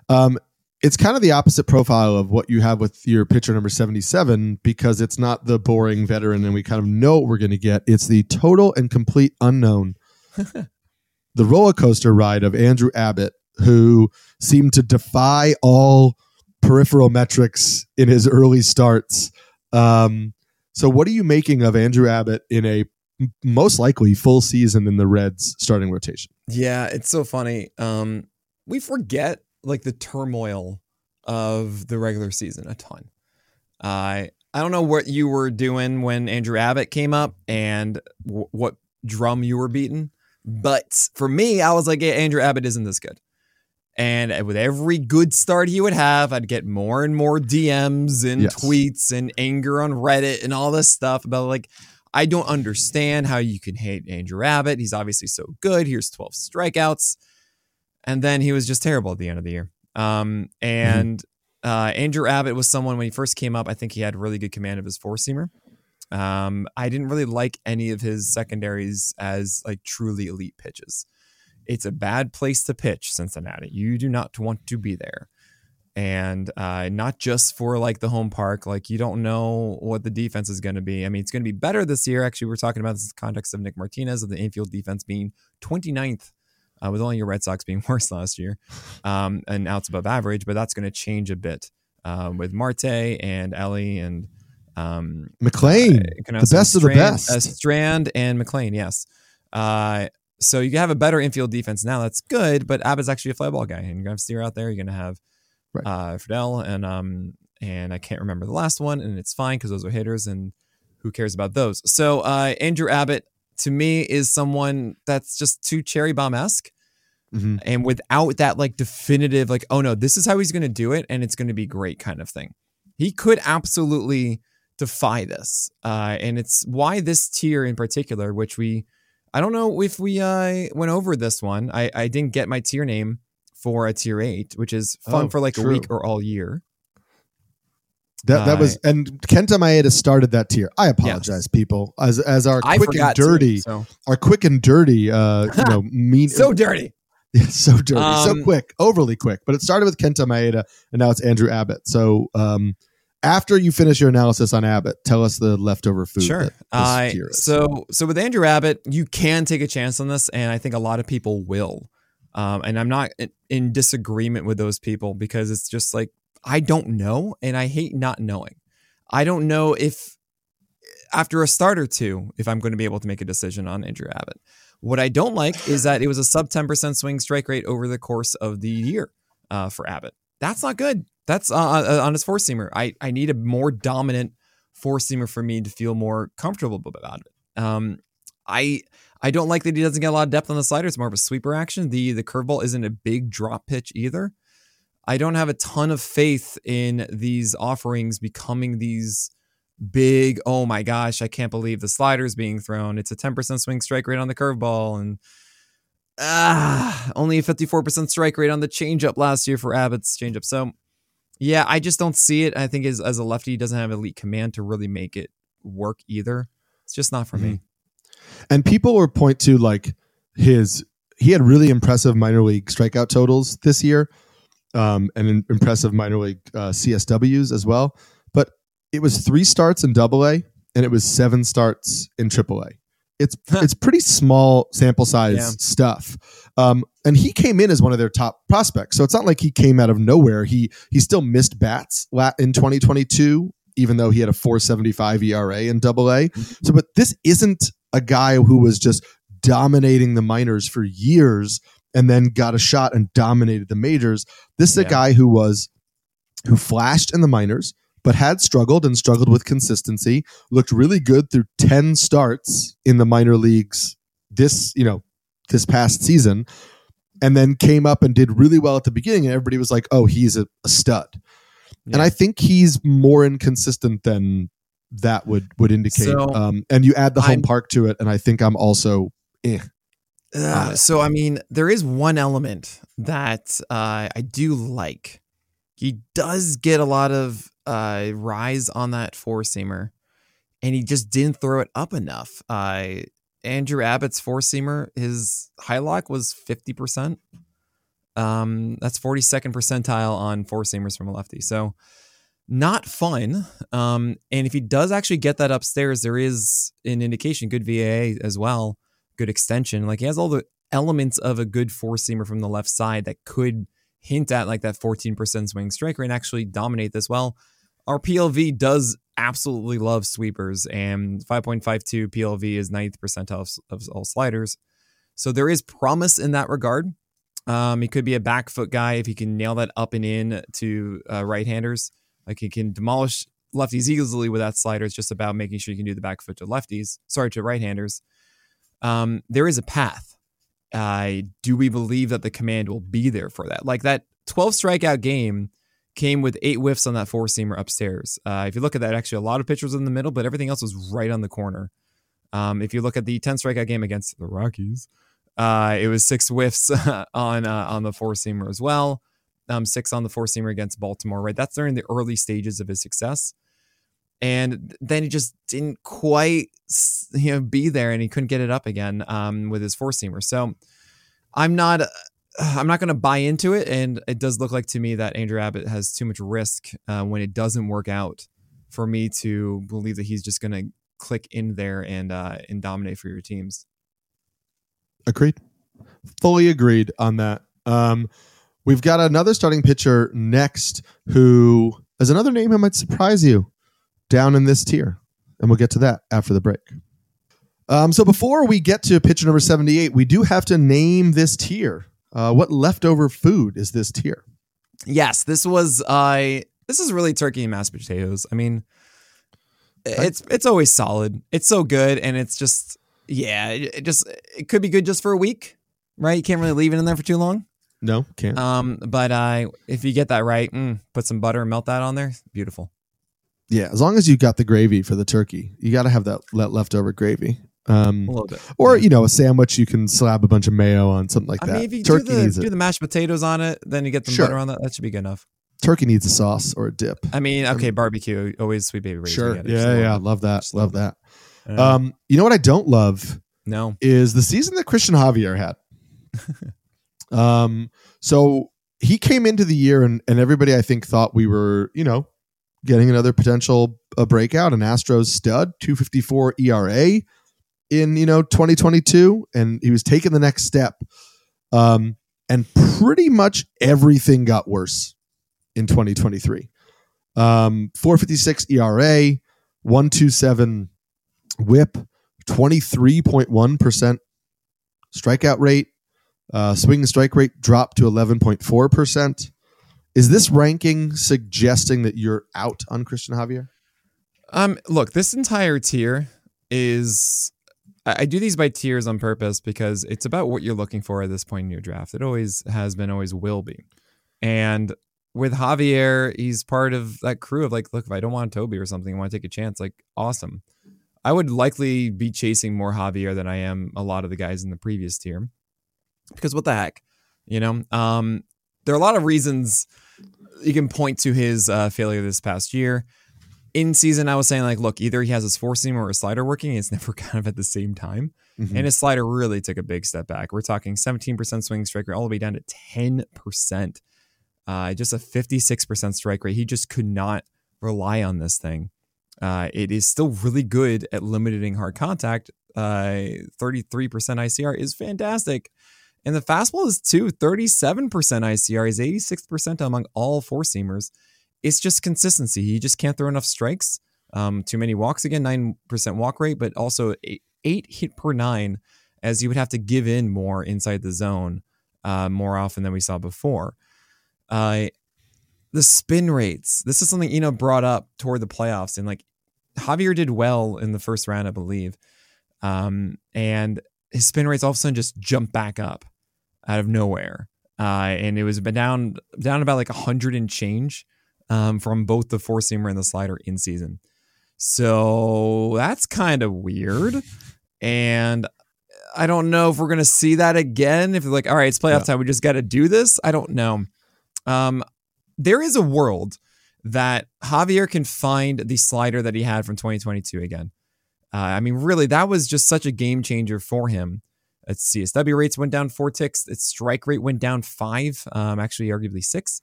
Um, it's kind of the opposite profile of what you have with your pitcher number 77 because it's not the boring veteran and we kind of know what we're going to get. It's the total and complete unknown. the roller coaster ride of Andrew Abbott who seemed to defy all peripheral metrics in his early starts. Um, so, what are you making of Andrew Abbott in a most likely full season in the Reds starting rotation? Yeah, it's so funny. Um, we forget like the turmoil of the regular season a ton. I uh, I don't know what you were doing when Andrew Abbott came up and w- what drum you were beating, but for me, I was like, hey, Andrew Abbott isn't this good. And with every good start he would have, I'd get more and more DMs and yes. tweets and anger on Reddit and all this stuff about like, I don't understand how you can hate Andrew Abbott. He's obviously so good. Here's 12 strikeouts. And then he was just terrible at the end of the year. Um, mm-hmm. and mm-hmm. uh, Andrew Abbott was someone when he first came up, I think he had really good command of his four seamer. Um, I didn't really like any of his secondaries as like truly elite pitches. It's a bad place to pitch, Cincinnati. You do not want to be there. And uh, not just for like the home park, like you don't know what the defense is going to be. I mean, it's going to be better this year. Actually, we're talking about this in the context of Nick Martinez of the infield defense being 29th, uh, with only your Red Sox being worse last year um, and outs above average. But that's going to change a bit uh, with Marte and Elly and um, McLain, uh, the best Strand, of the best. Uh, Strand and McLain, yes. Uh, so you have a better infield defense now. That's good, but Abbott's actually a fly ball guy, and you're gonna have Steer out there. You're gonna have right. uh, Friedl and um and I can't remember the last one, and it's fine because those are hitters, and who cares about those? So uh, Andrew Abbott to me is someone that's just too cherry bomb esque. Mm-hmm. And without that like definitive, like, oh no, this is how he's going to do it and it's going to be great kind of thing. He could absolutely defy this. Uh, and it's why this tier in particular, which we I don't know if we uh, went over this one. I, I didn't get my tier name for a tier eight, which is fun oh, for like true. a week or all year. That that uh, was and Kenta Maeda started that tier. I apologize, yes. people. As as our I quick and dirty, so. our quick and dirty, uh, you know, mean so dirty. So dirty, um, so quick, overly quick. But it started with Kenta Maeda, and now it's Andrew Abbott. So, um, after you finish your analysis on Abbott, tell us the leftover food. Sure. Uh, so so with Andrew Abbott, you can take a chance on this, and I think a lot of people will. Um, and I'm not in disagreement with those people because it's just like I don't know, and I hate not knowing. I don't know if after a start or two, if I'm going to be able to make a decision on Andrew Abbott. What I don't like is that it was a sub 10% swing strike rate over the course of the year uh, for Abbott. That's not good. That's uh, uh, on his four seamer. I, I need a more dominant four seamer for me to feel more comfortable about it. Um, I I don't like that he doesn't get a lot of depth on the slider. It's more of a sweeper action. The the curveball isn't a big drop pitch either. I don't have a ton of faith in these offerings becoming these big. Oh my gosh, I can't believe the slider's being thrown. It's a ten percent swing strike rate on the curveball and ah, only a fifty four percent strike rate on the changeup last year for Abbott's changeup. So yeah, I just don't see it. I think as, as a lefty, he doesn't have elite command to really make it work either. It's just not for mm-hmm. me. And people will point to like his he had really impressive minor league strikeout totals this year, um, and impressive minor league uh, CSWs as well. But it was three starts in Double A, and it was seven starts in Triple A. It's it's pretty small sample size yeah. stuff. Um, and he came in as one of their top prospects. So it's not like he came out of nowhere. He he still missed bats in 2022, even though he had a 475 ERA in double A. So, but this isn't a guy who was just dominating the minors for years and then got a shot and dominated the majors. This is yeah. a guy who was who flashed in the minors, but had struggled and struggled with consistency, looked really good through 10 starts in the minor leagues this, you know, this past season and then came up and did really well at the beginning and everybody was like oh he's a, a stud yeah. and i think he's more inconsistent than that would would indicate so, um, and you add the home I'm, park to it and i think i'm also eh. Uh, so i mean there is one element that uh, i do like he does get a lot of uh, rise on that four seamer and he just didn't throw it up enough. Uh, Andrew Abbott's four seamer, his high lock was 50%. Um, that's 42nd percentile on four seamers from a lefty. So not fun. Um, and if he does actually get that upstairs, there is an indication, good VAA as well, good extension. Like he has all the elements of a good four seamer from the left side that could hint at like that 14% swing strike rate and actually dominate this well. Our PLV does absolutely love sweepers, and 5.52 PLV is 90th percentile of, of all sliders. So there is promise in that regard. Um, he could be a back foot guy if he can nail that up and in to uh, right handers. Like he can demolish lefties easily with that slider. It's just about making sure you can do the back foot to lefties, sorry, to right handers. Um, there is a path. Uh, do we believe that the command will be there for that? Like that 12 strikeout game came with eight whiffs on that four seamer upstairs. Uh, if you look at that, actually, a lot of pitchers in the middle, but everything else was right on the corner. Um, if you look at the 10 strikeout game against the Rockies, uh, it was six whiffs on uh, on the four seamer as well. Um, six on the four seamer against Baltimore. Right, that's during the early stages of his success, and then he just didn't quite you know be there, and he couldn't get it up again um, with his four seamer. So I'm not. I'm not going to buy into it, and it does look like to me that Andrew Abbott has too much risk uh, when it doesn't work out for me to believe that he's just going to click in there and uh, and dominate for your teams. Agreed. Fully agreed on that. Um, we've got another starting pitcher next who is another name that might surprise you down in this tier. And we'll get to that after the break. Um, so before we get to pitcher number 78, we do have to name this tier. Uh, what leftover food is this tier? Yes, this was uh, this is really turkey and mashed potatoes. I mean, it's it's always solid. It's so good, and it's just yeah, it just it could be good just for a week, right? You can't really leave it in there for too long. No, can't. Um, but uh, if you get that right, mm, put some butter and melt that on there. Beautiful. Yeah, as long as you got the gravy for the turkey, you got to have that leftover gravy. Um, a little bit, or you know, a sandwich you can slap a bunch of mayo on, something like I that. Mean, if you turkey do the, do the mashed potatoes on it, then you get some sure. butter on that. That should be good enough. Turkey needs a sauce or a dip. I mean, okay, barbecue always sweet baby. Sure, yeah, yeah, love that, love that. Um, you know what I don't love no. Is the season that Cristian Javier had. um, so he came into the year and, and everybody I think thought we were, you know, getting another potential a breakout, an Astros stud, 254 ERA in, you know, 2022. And he was taking the next step. Um, and pretty much everything got worse in 2023. Um, 456 ERA, 127 whip, 23.1% strikeout rate. Uh, swing strike rate dropped to 11.4%. Is this ranking suggesting that you're out on Cristian Javier? Um, look, this entire tier is I, do these by tiers on purpose because it's about what you're looking for at this point in your draft. It always has been, always will be. And with Javier, he's part of that crew of like, look, if I don't want Toby or something, I want to take a chance, like, awesome. I would likely be chasing more Javier than I am a lot of the guys in the previous tier. Because what the heck? You know, um, there are a lot of reasons you can point to his uh, failure this past year. In season, I was saying, like, look, either he has his four seam or a slider working. It's never kind of at the same time. Mm-hmm. And his slider really took a big step back. We're talking 17% swing strike rate all the way down to 10%. Uh, just a 56% strike rate. He just could not rely on this thing. Uh, it is still really good at limiting hard contact. Uh, 33% ICR is fantastic. And the fastball is too 37% ICR. is 86% among all four seamers. It's just consistency. He just can't throw enough strikes. Um, too many walks again, 9% walk rate, but also eight, eight, hit per nine, as you would have to give in more inside the zone uh, more often than we saw before. Uh, the spin rates. This is something Eno brought up toward the playoffs, and like Javier did well in the first round, I believe, um, and his spin rates all of a sudden just jumped back up out of nowhere, uh, and it was down down about like a hundred and change um, from both the four seamer and the slider in season. So that's kind of weird, and I don't know if we're gonna see that again. If like, all right, it's playoff yeah. time, we just got to do this. I don't know. Um, there is a world that Javier can find the slider that he had from 2022 again. Uh, I mean, really, that was just such a game changer for him. Its CSW rates went down four ticks. Its strike rate went down five, um, actually, arguably six.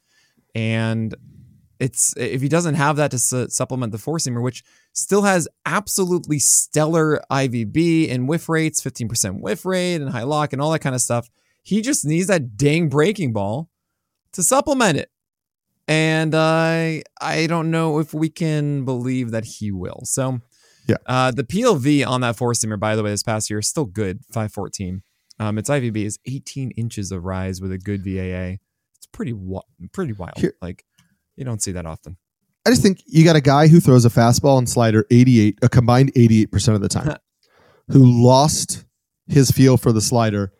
And it's if he doesn't have that to su- supplement the four seamer, which still has absolutely stellar IVB and whiff rates, 15% whiff rate and high lock and all that kind of stuff. He just needs that dang breaking ball to supplement it. And uh, I don't know if we can believe that he will. So, yeah. Uh, the PLV on that four seamer, by the way, this past year is still good, 514. Um, its IVB is 18 inches of rise with a good VAA. It's pretty pretty wild. Here, like you don't see that often. I just think you got a guy who throws a fastball and slider 88, a combined 88% of the time, who lost his feel for the slider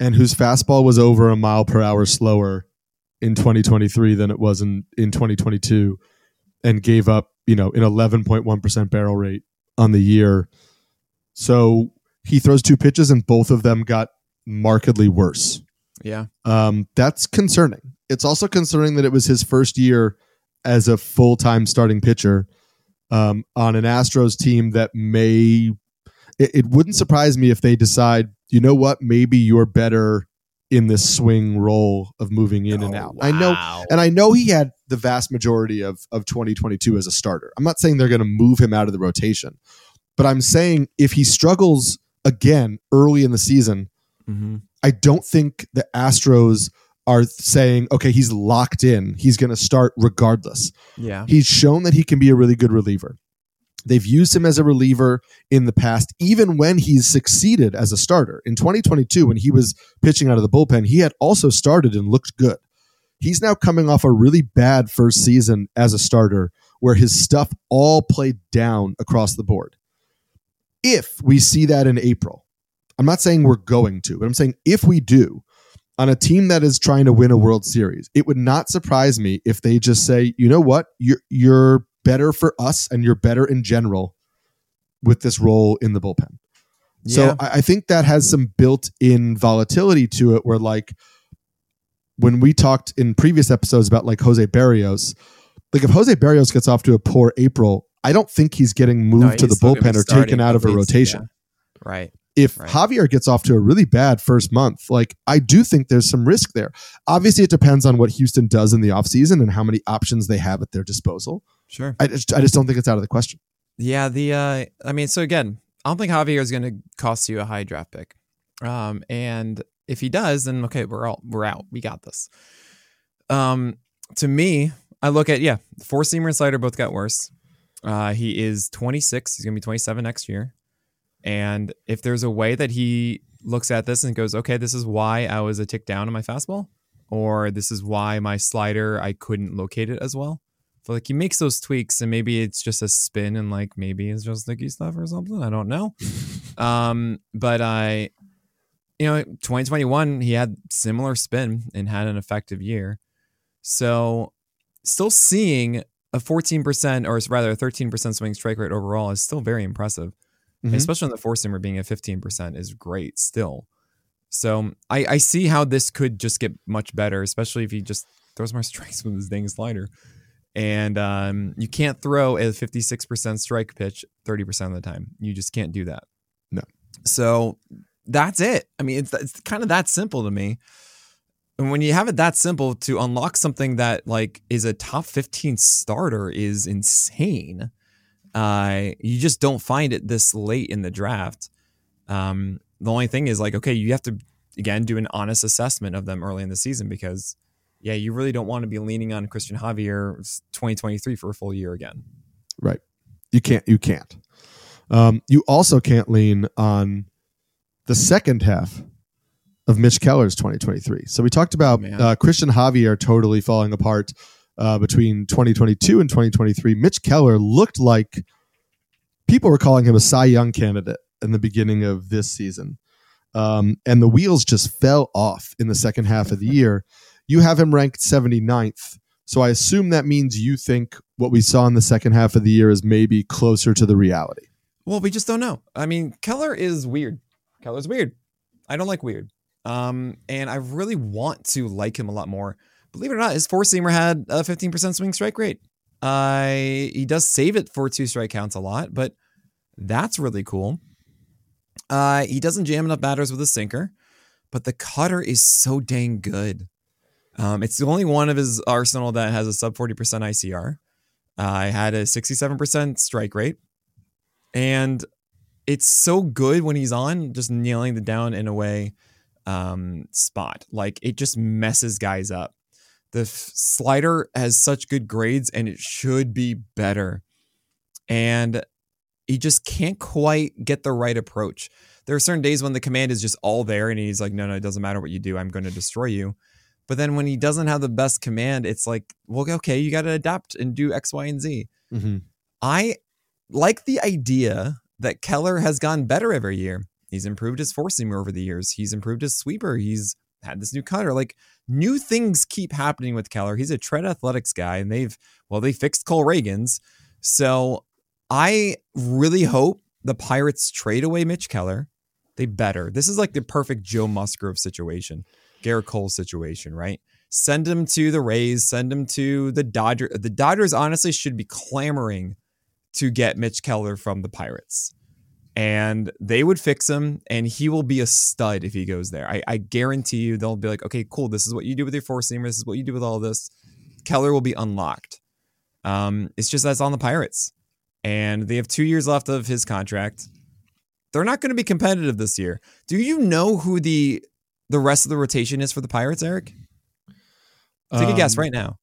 and whose fastball was over a mile per hour slower in 2023 than it was in, in 2022 and gave up, you know, an 11.1% barrel rate on the year. So he throws two pitches and both of them got markedly worse. Yeah. Um, that's concerning. It's also concerning that it was his first year as a full time starting pitcher um, on an Astros team that may. It, it, wouldn't surprise me if they decide, you know what, maybe you're better in this swing role of moving in oh, and out. Wow. I know, and I know he had the vast majority of of 2022 as a starter. I'm not saying they're going to move him out of the rotation, but I'm saying if he struggles again early in the season, mm-hmm. I don't think the Astros are saying, okay, he's locked in. He's going to start regardless. Yeah. He's shown that he can be a really good reliever. They've used him as a reliever in the past, even when he's succeeded as a starter. In 2022, when he was pitching out of the bullpen, he had also started and looked good. He's now coming off a really bad first season as a starter where his stuff all played down across the board. If we see that in April, I'm not saying we're going to, but I'm saying if we do, on a team that is trying to win a World Series, it would not surprise me if they just say, you know what, you're you're better for us and you're better in general with this role in the bullpen. Yeah. So I, I think that has some built-in volatility to it where like when we talked in previous episodes about like Jose Berrios, like if Jose Berrios gets off to a poor April, I don't think he's getting moved no, to the bullpen or taken out of a rotation. Yeah. Right if right. Javier gets off to a really bad first month, like I do think there's some risk there. Obviously, it depends on what Houston does in the offseason and how many options they have at their disposal. Sure. I just, I just don't think it's out of the question. Yeah. The, uh, I mean, so again, I don't think Javier is going to cost you a high draft pick. Um, and if he does, then okay, we're all, we're out. We got this. Um, to me, I look at, yeah, four seamer and slider both got worse. Uh, he is 26. He's going to be 27 next year. And if there's a way that he looks at this and goes, okay, this is why I was a tick down on my fastball, or this is why my slider, I couldn't locate it as well. So like he makes those tweaks and maybe it's just a spin and like maybe it's just sticky stuff or something. I don't know. um, but I, you know, 2021, he had similar spin and had an effective year. So still seeing a 14% or rather a 13% swing strike rate overall is still very impressive mm-hmm. especially on the four seamer being at 15% is great still. So I, I see how this could just get much better, especially if he just throws more strikes with his dang slider. And um, you can't throw a 56% strike pitch 30% of the time. You just can't do that. No. So that's it. I mean, it's, it's kind of that simple to me. And when you have it that simple to unlock something that like is a top 15 starter is insane. Uh, you just don't find it this late in the draft. Um, the only thing is like, okay, you have to again do an honest assessment of them early in the season because, yeah, you really don't want to be leaning on Cristian Javier 2023 for a full year again. Right. You can't. You can't. Um, you also can't lean on the second half of Mitch Keller's 2023. So we talked about oh, uh, Cristian Javier totally falling apart uh, between 2022 and 2023, Mitch Keller looked like people were calling him a Cy Young candidate in the beginning of this season. Um, and the wheels just fell off in the second half of the year. You have him ranked 79th. So I assume that means you think what we saw in the second half of the year is maybe closer to the reality. Well, we just don't know. I mean, Keller is weird. Keller's weird. I don't like weird. Um, and I really want to like him a lot more believe it or not, his four seamer had a 15% swing strike rate. Uh, he does save it for two strike counts a lot, but that's really cool. Uh, he doesn't jam enough batters with a sinker, but the cutter is so dang good. Um, it's the only one of his arsenal that has a sub 40% ICR. I had a 67% strike rate. And it's so good when he's on, just nailing the down in a way um, spot. Like it just messes guys up. The f- slider has such good grades and it should be better. And he just can't quite get the right approach. There are certain days when the command is just all there and he's like, no, no, it doesn't matter what you do. I'm going to destroy you. But then when he doesn't have the best command, it's like, well, okay, you got to adapt and do X, Y, and Z. Mm-hmm. I like the idea that Keller has gotten better every year. He's improved his seamer over the years. He's improved his sweeper. He's had this new cutter. Like new things keep happening with Keller. He's a tread athletics guy, and they've well, they fixed Cole Ragans. So I really hope the Pirates trade away Mitch Keller. They better. This is like the perfect Joe Musgrove situation, Gerrit Cole situation, right? Send him to the Rays. Send him to the Dodgers. The Dodgers honestly should be clamoring to get Mitch Keller from the Pirates. And they would fix him, and he will be a stud if he goes there. I, I guarantee you, they'll be like, okay, cool. This is what you do with your four seamer. This is what you do with all this. Keller will be unlocked. Um, it's just that's on the Pirates, and they have two years left of his contract. They're not going to be competitive this year. Do you know who the the rest of the rotation is for the Pirates, Eric? Take um, a guess um, right now.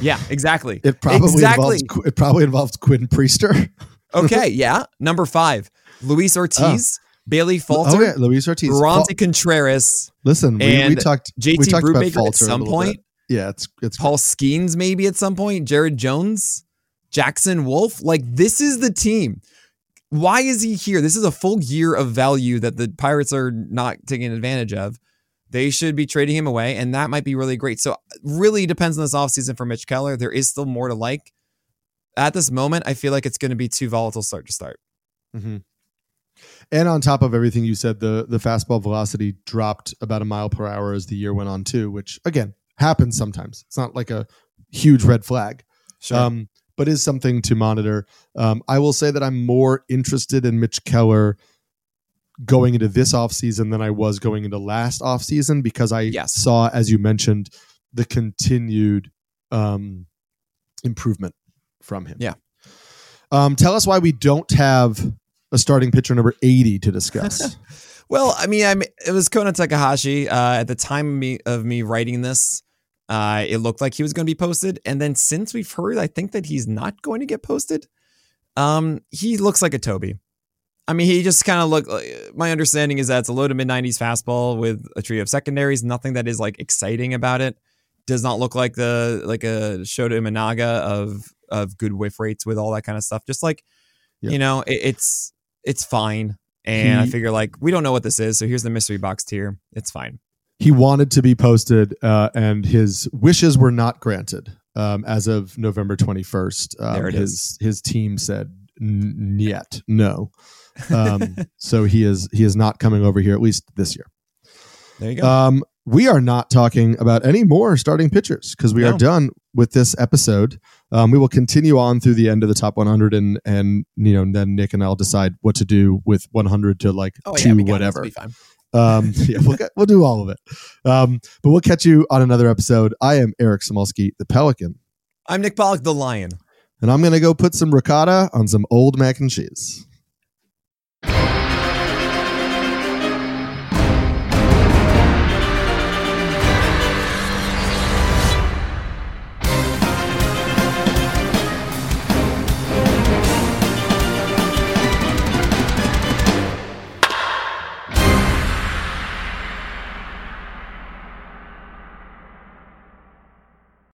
Yeah, exactly. It probably exactly. Involves, it probably involves Quinn Priester. okay, yeah. Number five, Luis oh. Ortiz, oh. Bailey Falter, oh, yeah. Luis Ortiz, Roansy Fal- Contreras. Listen, we, we talked JT we talked Brubaker at some point. Bit. Yeah, it's it's Paul Skenes maybe at some point. Jared Jones, Jackson Wolf. Like this is the team. Why is he here? This is a full year of value that the Pirates are not taking advantage of. They should be trading him away, and that might be really great. So, really depends on this offseason for Mitch Keller. There is still more to like. At this moment, I feel like it's going to be too volatile start to start. Mm-hmm. And on top of everything you said, the the fastball velocity dropped about a mile per hour as the year went on too, which again happens sometimes. It's not like a huge red flag, sure. um, but is something to monitor. Um, I will say that I'm more interested in Mitch Keller going into this offseason than I was going into last offseason because I yes. saw, as you mentioned, the continued um, improvement from him. Yeah. Um, tell us why we don't have a starting pitcher number 80 to discuss. well, I mean, I'm, it was Kona Takahashi. Uh, at the time of me, of me writing this, uh, it looked like he was going to be posted. And then since we've heard, I think that he's not going to get posted. Um, he looks like a Toby. I mean, he just kind of looked. My understanding is that it's a low to mid 90s fastball with a tree of secondaries. Nothing that is like exciting about it. Does not look like the like a Shota Imanaga of of good whiff rates with all that kind of stuff. Just like you know, it, it's it's fine. And he, I figure like we don't know what this is, so here's the mystery box tier. It's fine. He wanted to be posted, uh, and his wishes were not granted. Um, as of November 21st, um, there it his is. his team said yet no. Um, so he is he is not coming over here at least this year. There you go. Um, we are not talking about any more starting pitchers because we no. are done with this episode. Um, we will continue on through the end of the top 100, and and you know then Nick and I'll decide what to do with 100 to like oh, two yeah, whatever. Um, yeah, we'll get, we'll do all of it. Um, but we'll catch you on another episode. I am Eric Samulski, the Pelican. I'm Nick Pollack, the Lion. And I'm gonna go put some ricotta on some old mac and cheese.